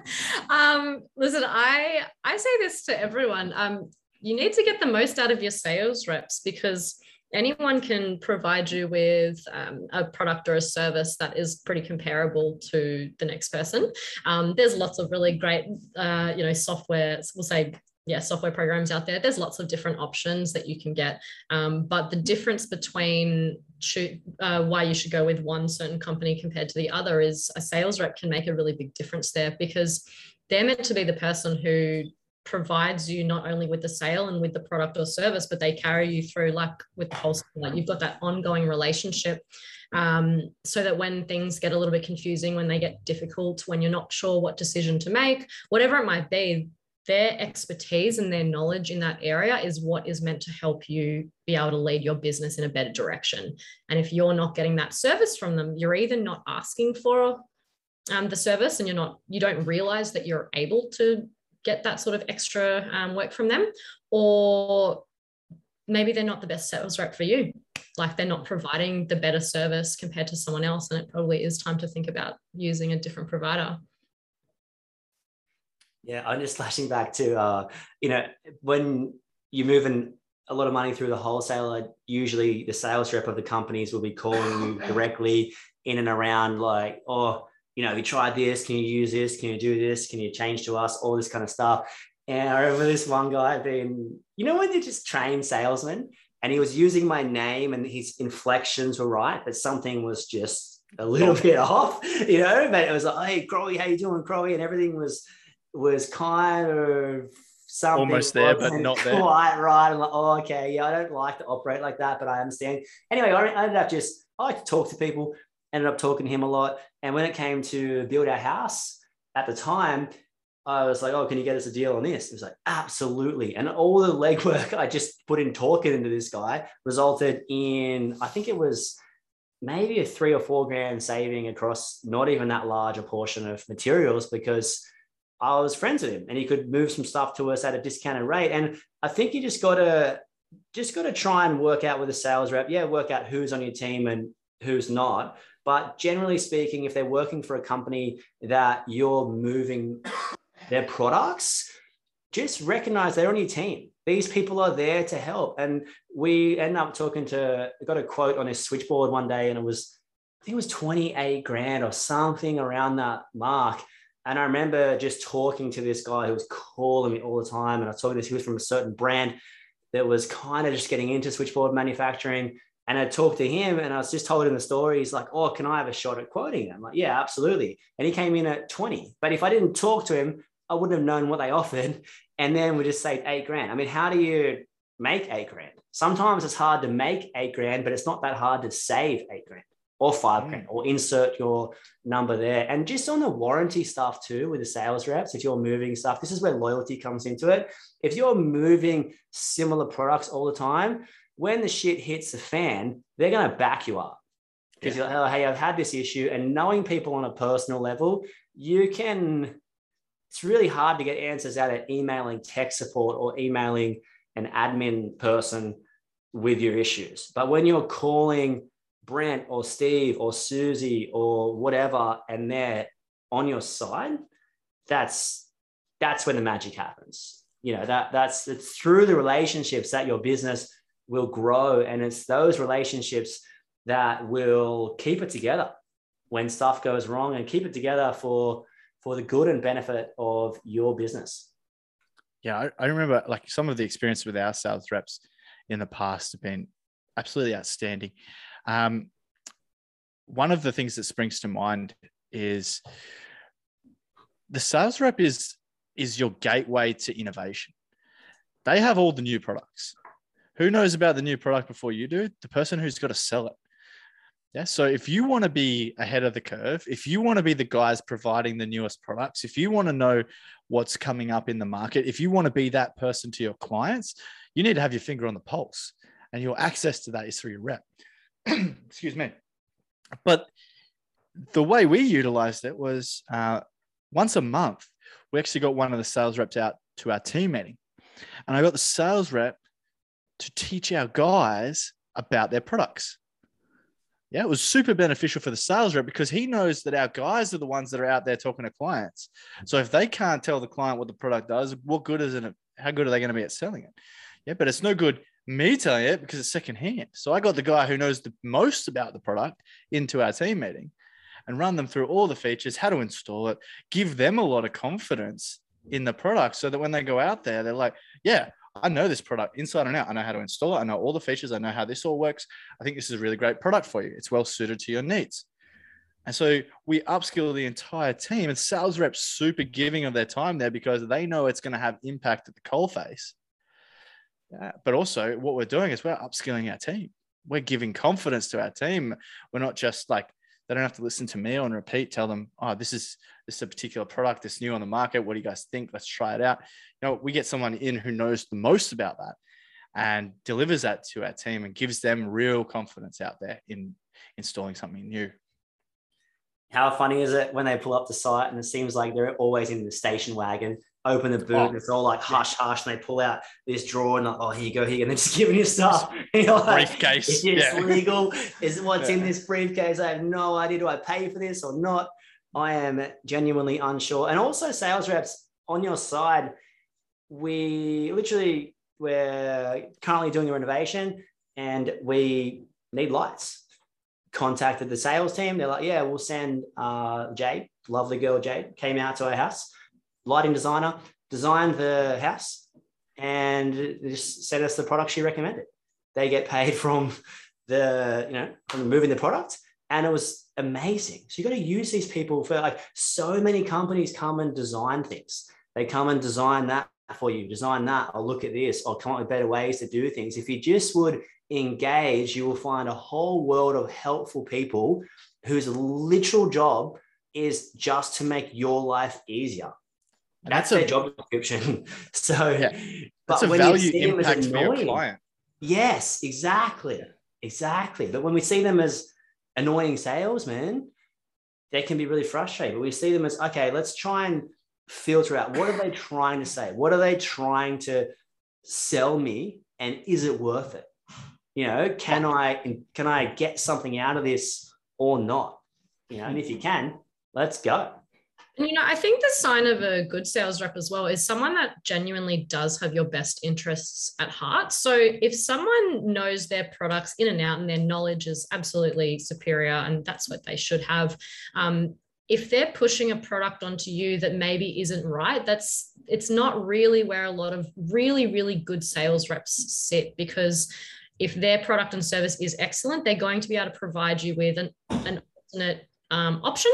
*laughs* um, listen, I I say this to everyone. Um, you need to get the most out of your sales reps because anyone can provide you with um, a product or a service that is pretty comparable to the next person. Um, there's lots of really great, uh, you know, software, we'll say yeah software programs out there there's lots of different options that you can get um, but the difference between uh, why you should go with one certain company compared to the other is a sales rep can make a really big difference there because they're meant to be the person who provides you not only with the sale and with the product or service, but they carry you through like with the whole, like you've got that ongoing relationship. Um, so that when things get a little bit confusing, when they get difficult, when you're not sure what decision to make, whatever it might be, their expertise and their knowledge in that area is what is meant to help you be able to lead your business in a better direction. And if you're not getting that service from them, you're either not asking for um, the service and you're not, you don't realize that you're able to get that sort of extra um, work from them, or maybe they're not the best sales rep for you. Like they're not providing the better service compared to someone else. And it probably is time to think about using a different provider.
Yeah, I'm just *laughs* flashing back to, uh, you know, when you're moving a lot of money through the wholesaler, usually the sales rep of the companies will be calling you *laughs* directly in and around like, oh, you know, you tried this? Can you use this? Can you do this? Can you change to us? All this kind of stuff. And I remember this one guy being, you know, when they're just trained salesmen and he was using my name and his inflections were right, but something was just a little bit *laughs* off, you know, but it was like, hey, Crowy, how you doing, Crowy? And everything was, was kind of something
almost there, but not there.
Quite right. I'm like, oh, okay, yeah, I don't like to operate like that, but I understand. Anyway, I ended up just I like to talk to people. Ended up talking to him a lot, and when it came to build our house at the time, I was like, oh, can you get us a deal on this? He was like, absolutely. And all the legwork *laughs* I just put in talking into this guy resulted in, I think it was maybe a three or four grand saving across not even that large a portion of materials because I was friends with him and he could move some stuff to us at a discounted rate. And I think you just got to just got to try and work out with a sales rep. Yeah, work out who's on your team and who's not. But generally speaking, if they're working for a company that you're moving their products, just recognize they're on your team. These people are there to help. And we end up talking to, got a quote on his switchboard one day, and it was, I think it was 28 grand or something around that mark. And I remember just talking to this guy who was calling me all the time. And I was talking to this, he was from a certain brand that was kind of just getting into switchboard manufacturing. And I talked to him and I was just told him the story. He's like, Oh, can I have a shot at quoting? I'm like, Yeah, absolutely. And he came in at 20. But if I didn't talk to him, I wouldn't have known what they *laughs* offered. And then we just saved eight grand. I mean, how do you make eight grand? Sometimes it's hard to make eight grand, but it's not that hard to save eight grand or five grand mm. or insert your number there. And just on the warranty stuff too, with the sales reps, if you're moving stuff, this is where loyalty comes into it. If you're moving similar products all the time, when the shit hits the fan, they're going to back you up. Because yeah. you're like, oh, hey, I've had this issue. And knowing people on a personal level, you can, it's really hard to get answers out of emailing tech support or emailing an admin person with your issues. But when you're calling Brent or Steve or Susie or whatever, and they're on your side, that's that's when the magic happens. You know, that that's it's through the relationships that your business will grow. And it's those relationships that will keep it together when stuff goes wrong and keep it together for for the good and benefit of your business.
Yeah, I, I remember like some of the experience with our sales reps in the past have been absolutely outstanding. Um, one of the things that springs to mind is the sales rep is is your gateway to innovation. They have all the new products. Who knows about the new product before you do? The person who's got to sell it. Yeah. So if you want to be ahead of the curve, if you want to be the guys providing the newest products, if you want to know what's coming up in the market, if you want to be that person to your clients, you need to have your finger on the pulse. And your access to that is through your rep. *clears throat* excuse me. But the way we utilized it was uh, once a month, we actually got one of the sales reps out to our team meeting. And I got the sales rep to teach our guys about their products. Yeah, it was super beneficial for the sales rep because he knows that our guys are the ones that are out there talking to clients. So if they can't tell the client what the product does, what good is it? How good are they going to be at selling it? Yeah, but it's no good me telling it because it's secondhand. So I got the guy who knows the most about the product into our team meeting and run them through all the features, how to install it, give them a lot of confidence in the product so that when they go out there, they're like, yeah, I know this product inside and out. I know how to install it. I know all the features. I know how this all works. I think this is a really great product for you. It's well suited to your needs. And so we upskill the entire team, and sales reps super giving of their time there because they know it's going to have impact at the coalface. Yeah, but also, what we're doing is we're upskilling our team. We're giving confidence to our team. We're not just like they don't have to listen to me on repeat. Tell them, oh, this is this is a particular product that's new on the market. What do you guys think? Let's try it out. You know, we get someone in who knows the most about that and delivers that to our team and gives them real confidence out there in installing something new
how funny is it when they pull up the site and it seems like they're always in the station wagon, open the boot, oh, and it's all like hush hush, and they pull out this drawer and like, oh, here you go, here, and they're just *laughs* giving you stuff. *laughs* Like,
briefcase.
Is this yeah. *laughs* legal? Is what's yeah. in this briefcase? I have no idea. Do I pay for this or not? I am genuinely unsure. And also, sales reps on your side, we literally we're currently doing a renovation and we need lights contacted the sales team. They're like, yeah, we'll send uh, Jade, lovely girl Jade, came out to our house, lighting designer, designed the house, and just sent us the product she recommended. They get paid from the, you know, from moving the product. And it was amazing. So you got to use these people for like so many companies come and design things. They come and design that for you, design that, or look at this, or come up with better ways to do things. If you just would engage, you will find a whole world of helpful people whose literal job is just to make your life easier. That's, that's their a, job description. *laughs* so,
yeah, that's but a when value you see impact them as annoying, for your client.
Yes, exactly. Exactly. But when we see them as annoying salesmen, they can be really frustrating. But we see them as, okay, let's try and filter out what are they trying to say? What are they trying to sell me? And is it worth it? You know, can I can I get something out of this or not? You know, and if you can, let's go.
And you know, I think the sign of a good sales rep as well is someone that genuinely does have your best interests at heart. So if someone knows their products in and out and their knowledge is absolutely superior, and that's what they should have, um, if they're pushing a product onto you that maybe isn't right that's it's not really where a lot of really really good sales reps sit because if their product and service is excellent, they're going to be able to provide you with an, an alternate um, option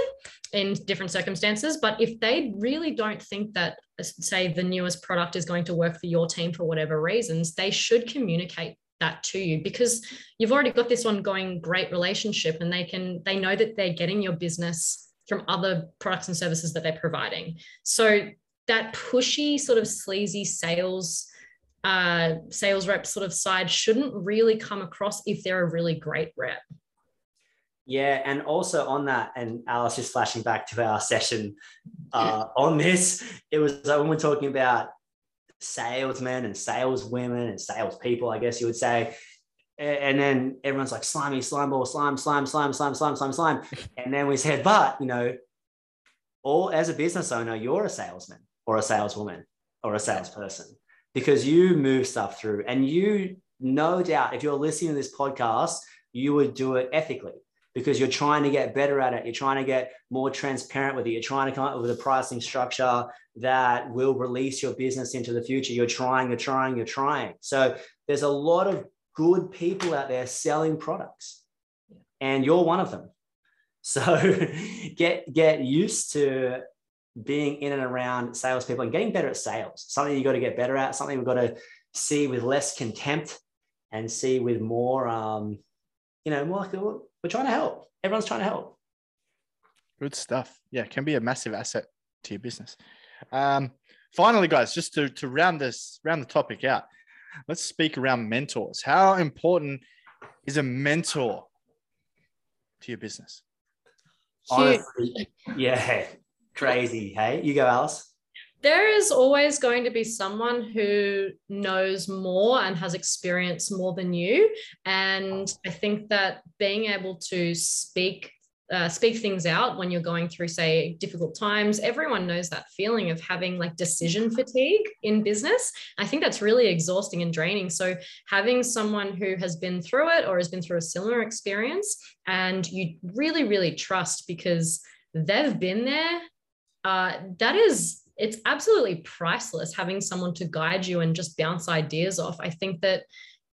in different circumstances. But if they really don't think that, say, the newest product is going to work for your team for whatever reasons, they should communicate that to you because you've already got this ongoing great relationship and they can they know that they're getting your business from other products and services that they're providing so that pushy sort of sleazy sales uh, sales rep sort of side shouldn't really come across if they're a really great rep.
Yeah, and also on that, and Alice just flashing back to our session uh, on this, it was like when we're talking about salesmen and saleswomen and salespeople, I guess you would say. And then everyone's like slimy, slime ball, slime, slime, slime, slime, slime, slime, slime. *laughs* And then we said, but you know, all as a business owner, you're a salesman or a saleswoman or a salesperson because you move stuff through and you no doubt if you're listening to this podcast you would do it ethically because you're trying to get better at it you're trying to get more transparent with it you're trying to come up with a pricing structure that will release your business into the future you're trying you're trying you're trying so there's a lot of good people out there selling products and you're one of them *laughs* so get get used to being in and around salespeople and getting better at sales. Something you got to get better at. Something we've got to see with less contempt and see with more, um, you know, more like we're trying to help. Everyone's trying to help.
Good stuff. Yeah, can be a massive asset to your business. Um, finally, guys, just to to round this round the topic out, let's speak around mentors. How important is a mentor to your business?
Honestly, yeah, Crazy. Hey, you go, Alice.
There is always going to be someone who knows more and has experience more than you. And I think that being able to speak uh, speak things out when you're going through say difficult times everyone knows that feeling of having like decision fatigue in business i think that's really exhausting and draining so having someone who has been through it or has been through a similar experience and you really really trust because they've been there uh, that is it's absolutely priceless having someone to guide you and just bounce ideas off. I think that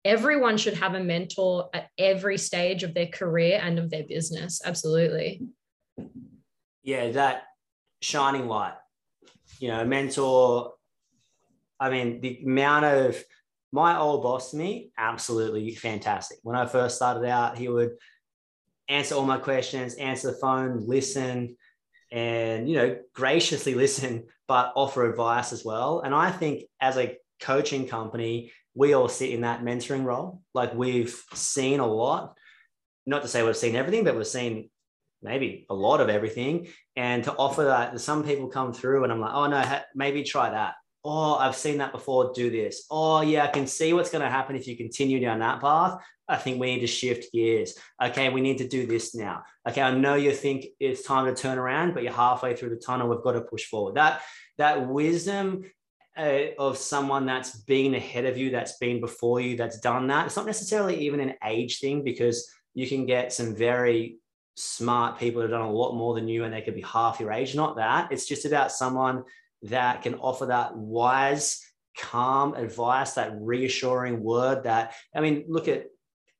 everyone should have a mentor at every stage of their career and of their business. Absolutely.
Yeah, that shining light. You know, mentor. I mean, the amount of my old boss to me, absolutely fantastic. When I first started out, he would answer all my questions, answer the phone, listen, and you know, graciously *laughs* listen, but offer advice as well. And I think as a coaching company, we all sit in that mentoring role. Like we've seen a lot, not to say we've seen everything, but we've seen maybe a lot of everything. And to offer that, some people come through and I'm like, oh no, maybe try that. Oh, I've seen that before. Do this. Oh, yeah, I can see what's going to happen if you continue down that path. I think we need to shift gears. Okay, we need to do this now. Okay, I know you think it's time to turn around, but you're halfway through the tunnel. We've got to push forward. That that wisdom uh, of someone that's been ahead of you, that's been before you, that's done that. It's not necessarily even an age thing because you can get some very smart people that have done a lot more than you and they could be half your age. Not that. It's just about someone that can offer that wise, calm advice, that reassuring word that, I mean, look at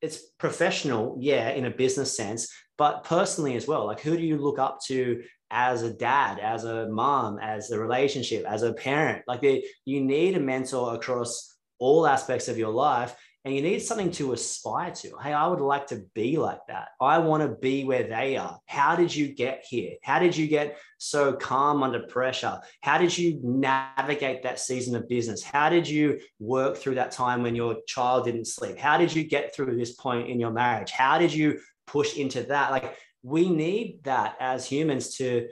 it's professional, yeah, in a business sense, but personally as well. Like, who do you look up to as a dad, as a mom, as a relationship, as a parent. Like you need a mentor across all aspects of your life and you need something to aspire to. Hey, I would like to be like that. I want to be where they are. How did you get here? How did you get so calm under pressure? How did you navigate that season of business? How did you work through that time when your child didn't sleep? How did you get through this point in your marriage? How did you push into that? Like we need that as humans to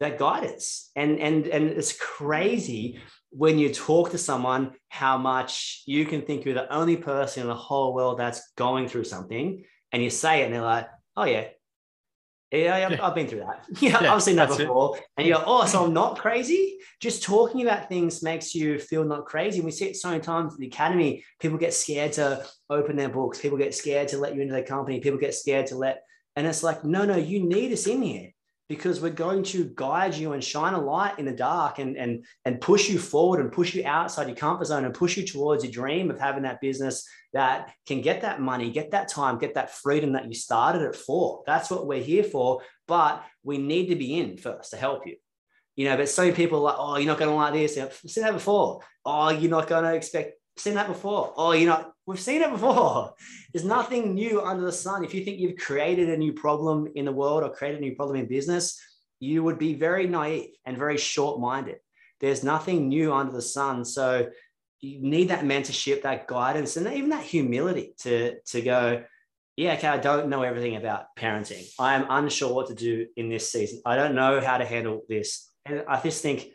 that guidance and and and it's crazy when you talk to someone how much you can think you're the only person in the whole world that's going through something and you say it and they're like oh yeah yeah, I've, I've been through that. *laughs* Yeah, yeah I've seen that before. It. And you go, oh, so I'm not crazy. Just talking about things makes you feel not crazy. And we see it so many times at the academy. People get scared to open their books. People get scared to let you into their company. People get scared to let and it's like, no, no, you need us in here because we're going to guide you and shine a light in the dark and, and, and push you forward and push you outside your comfort zone and push you towards your dream of having that business that can get that money, get that time, get that freedom that you started it for. That's what we're here for. But we need to be in first to help you. You know, but so many people are like, oh, you're not going to like this. I've seen that before. Oh, you're not going to expect seen that before. Oh, you know, we've seen it before. There's nothing new under the sun. If you think you've created a new problem in the world or created a new problem in business, you would be very naive and very short minded. There's nothing new under the sun. So you need that mentorship, that guidance, and even that humility to, to go, yeah, okay, I don't know everything about parenting. I am unsure what to do in this season. I don't know how to handle this. And I just think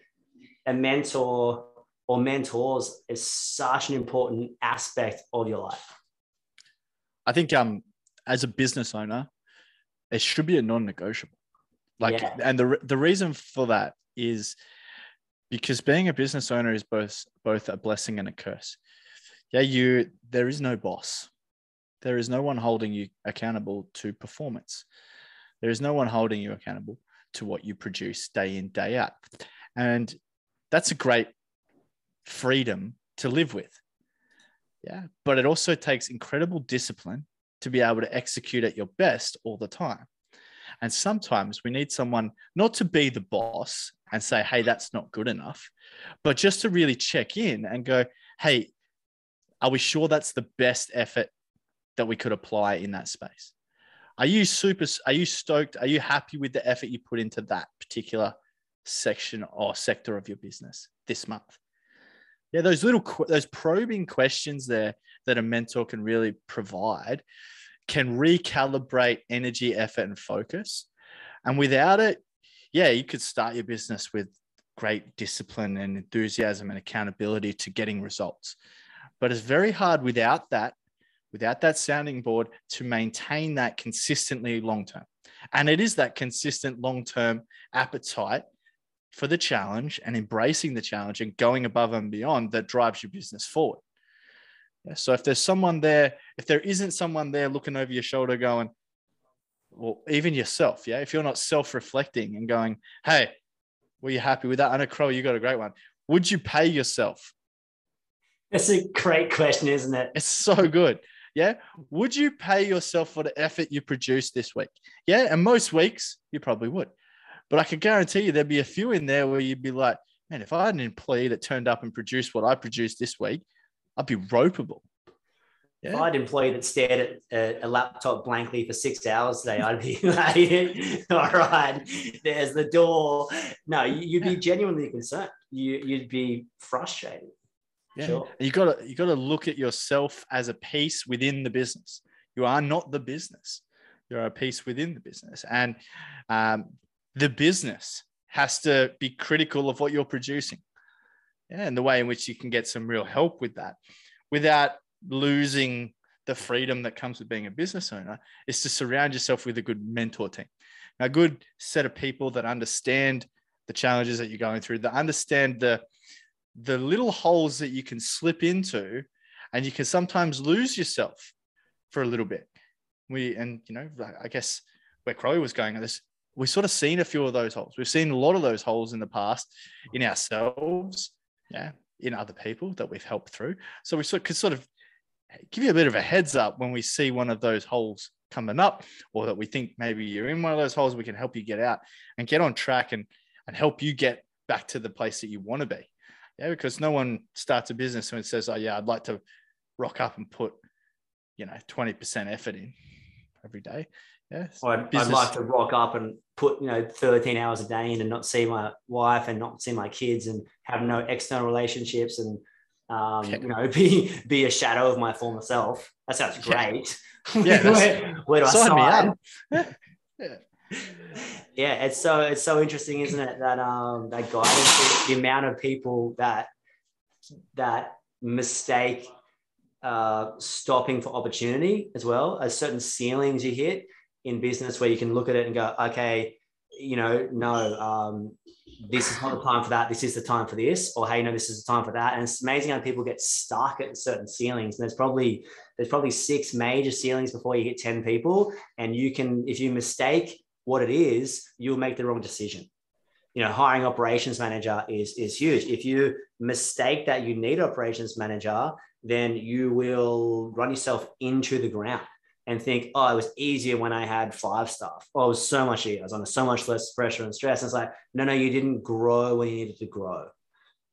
a mentor or mentors is such an important aspect of your life.
I think um as a business owner, it should be a non-negotiable. Like yeah. and the the reason for that is because being a business owner is both both a blessing and a curse. Yeah, you there is no boss. There is no one holding you accountable to performance. There is no one holding you accountable to what you produce day in day out. And that's a great freedom to live with. Yeah. But it also takes incredible discipline to be able to execute at your best all the time. And sometimes we need someone not to be the boss and say, hey, that's not good enough, but just to really check in and go, hey, are we sure that's the best effort that we could apply in that space? Are you super, are you stoked? Are you happy with the effort you put into that particular section or sector of your business this month? Yeah, those little those probing questions there that a mentor can really provide can recalibrate energy, effort, and focus. And without it, yeah, you could start your business with great discipline and enthusiasm and accountability to getting results. But it's very hard without that, without that sounding board to maintain that consistently long term. And it is that consistent long term appetite for the challenge and embracing the challenge and going above and beyond that drives your business forward. Yeah, so if there's someone there, if there isn't someone there looking over your shoulder going, well, even yourself, yeah, if you're not self reflecting and going, hey, Were you happy with that? I know Crow, you got a great one. Would you pay yourself?
That's a great question, isn't it?
It's so good. Yeah. Would you pay yourself for the effort you produced this week? Yeah. And most weeks you probably would. But I can guarantee you there'd be a few in there where you'd be like, man, if I had an employee that turned up and produced what I produced this week, I'd be ropeable.
Yeah. If I had an employee that stared at a, a, laptop blankly for six hours today, I'd be *laughs* like, all right, there's the door. No, you'd be genuinely concerned. You, you'd be frustrated.
Yeah. Sure. You gotta you gotta look at yourself as a piece within the business. You are not the business. You're a piece within the business. And um, the business has to be critical of what you're producing. Yeah, and the way in which you can get some real help with that without losing the freedom that comes with being a business owner is to surround yourself with a good mentor team, a good set of people that understand the challenges that you're going through, that understand the the little holes that you can slip into, and you can sometimes lose yourself for a little bit. We and you know, I guess where Crowley was going at this, we've sort of seen a few of those holes. We've seen a lot of those holes in the past in ourselves, yeah, in other people that we've helped through. So we sort could sort of give you a bit of a heads up when we see one of those holes coming up, or that we think maybe you're in one of those holes. We can help you get out and get on track and and help you get back to the place that you want to be. Yeah, because no one starts a business and says, "Oh yeah, I'd like to rock up and put, you know, twenty percent effort in every day." Yeah,
I'd, I'd, like to rock up and put you know thirteen hours a day in and not see my wife and not see my kids and have no external relationships and um, yeah. you know *laughs* be be a shadow of my former self. That sounds great.
Yeah, *laughs* where, where, do I
start? *laughs* yeah yeah, it's so it's so interesting, isn't it? That um that guidance, the amount of people that that mistake uh, stopping for opportunity as well as certain ceilings you hit in business where you can look at it and go, okay, you know, no, um, this is not the time for that. This is the time for this, or hey, no, this is the time for that. And it's amazing how people get stuck at certain ceilings. And there's probably there's probably six major ceilings before you hit ten people, and you can if you mistake what it is, you'll make the wrong decision. You know, hiring operations manager is is huge. If you mistake that you need operations manager, then you will run yourself into the ground and think, oh, it was easier when I had five staff. Oh, it was so much easier. I was under so much less pressure and stress. And it's like, no, no, you didn't grow when you needed to grow.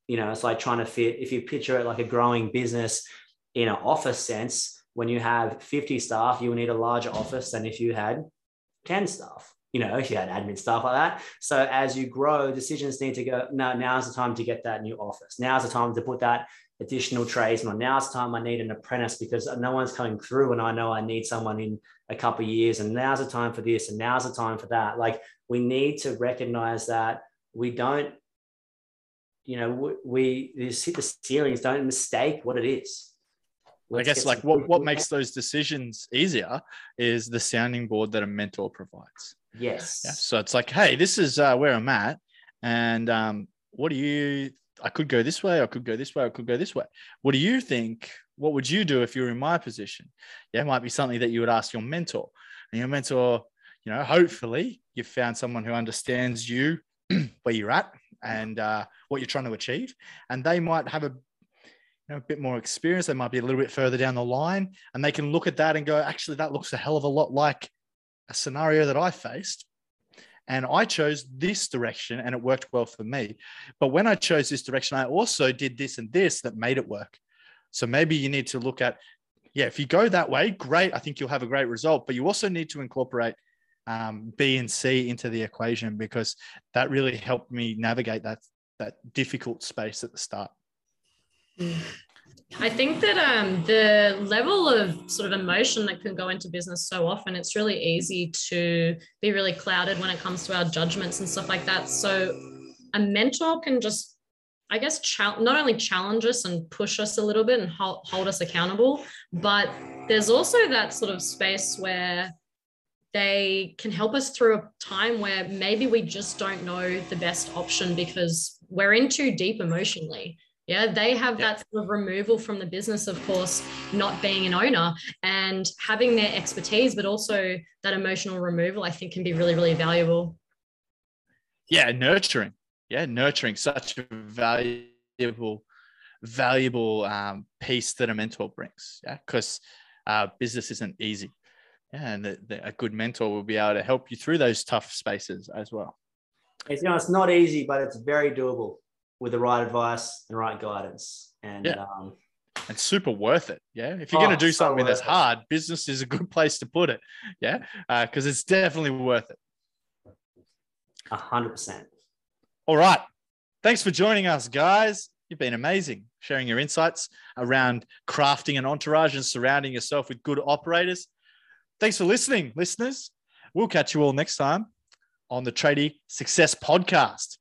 You know, it's like trying to fit, if you picture it like a growing business in an office sense, when you have 50 staff, you will need a larger office than if you had 10 staff you know, if you had admin staff like that. So as you grow, decisions need to go, no, now's the time to get that new office. Now's the time to put that additional tradesman. Now's the time I need an apprentice because no one's coming through and I know I need someone in a couple of years. And now's the time for this and now's the time for that. Like we need to recognize that we don't, you know, we, we hit the ceilings, don't mistake what it is.
Let's I guess like what, what makes those decisions easier is the sounding board that a mentor provides.
Yes.
Yeah. So it's like, hey, this is uh, where I'm at. And um, what do you, I could go this way, I could go this way, I could go this way. What do you think? What would you do if you were in my position? Yeah, it might be something that you would ask your mentor. And your mentor, you know, hopefully you've found someone who understands you *clears throat* where you're at and uh, what you're trying to achieve. And they might have a you know, a bit more experience. They might be a little bit further down the line, and they can look at that and go, actually, that looks a hell of a lot like a scenario that I faced. And I chose this direction and it worked well for me. But when I chose this direction, I also did this and this that made it work. So maybe you need to look at, yeah, if you go that way, great. I think you'll have a great result. But you also need to incorporate um, B and C into the equation because that really helped me navigate that that difficult space at the start.
I think that um, the level of sort of emotion that can go into business so often, it's really easy to be really clouded when it comes to our judgments and stuff like that. So a mentor can just, I guess, ch- not only challenge us and push us a little bit and hold, hold us accountable, but there's also that sort of space where they can help us through a time where maybe we just don't know the best option because we're in too deep emotionally yeah, they have yeah. that sort of removal from the business, of course, not being an owner and having their expertise, but also that emotional removal, I think can be really, really valuable.
Yeah, nurturing. yeah, nurturing such a valuable, valuable um, piece that a mentor brings. Yeah, because uh, business isn't easy. Yeah, and the, the, a good mentor will be able to help you through those tough spaces as well.
It's, you know, it's not easy, but it's very doable with the right advice and right guidance. And
Yeah.
um,
and super worth it. Yeah. If you're
Oh,
going to do
so
something that's
it.
hard, business is a good place to put it. Yeah. Because it's definitely worth it.
a hundred percent.
All right. Thanks for joining us, guys. You've been amazing sharing your insights around crafting an entourage and surrounding yourself with good operators. Thanks for listening, listeners. We'll catch you all next time on the Tradie Success Podcast.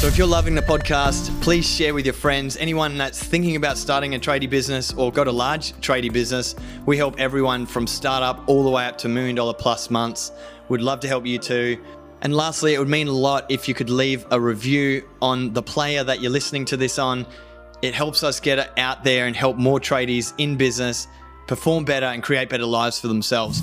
So if you're loving the podcast, please share with your friends, anyone that's thinking about starting a tradie business or got a large tradie business. We help everyone from startup all the way up to million dollar plus months. We'd love to help you too. And lastly, it would mean a lot if you could leave a review on the player that you're listening to this on. It helps us get it out there and help more tradies in business perform better and create better lives for themselves.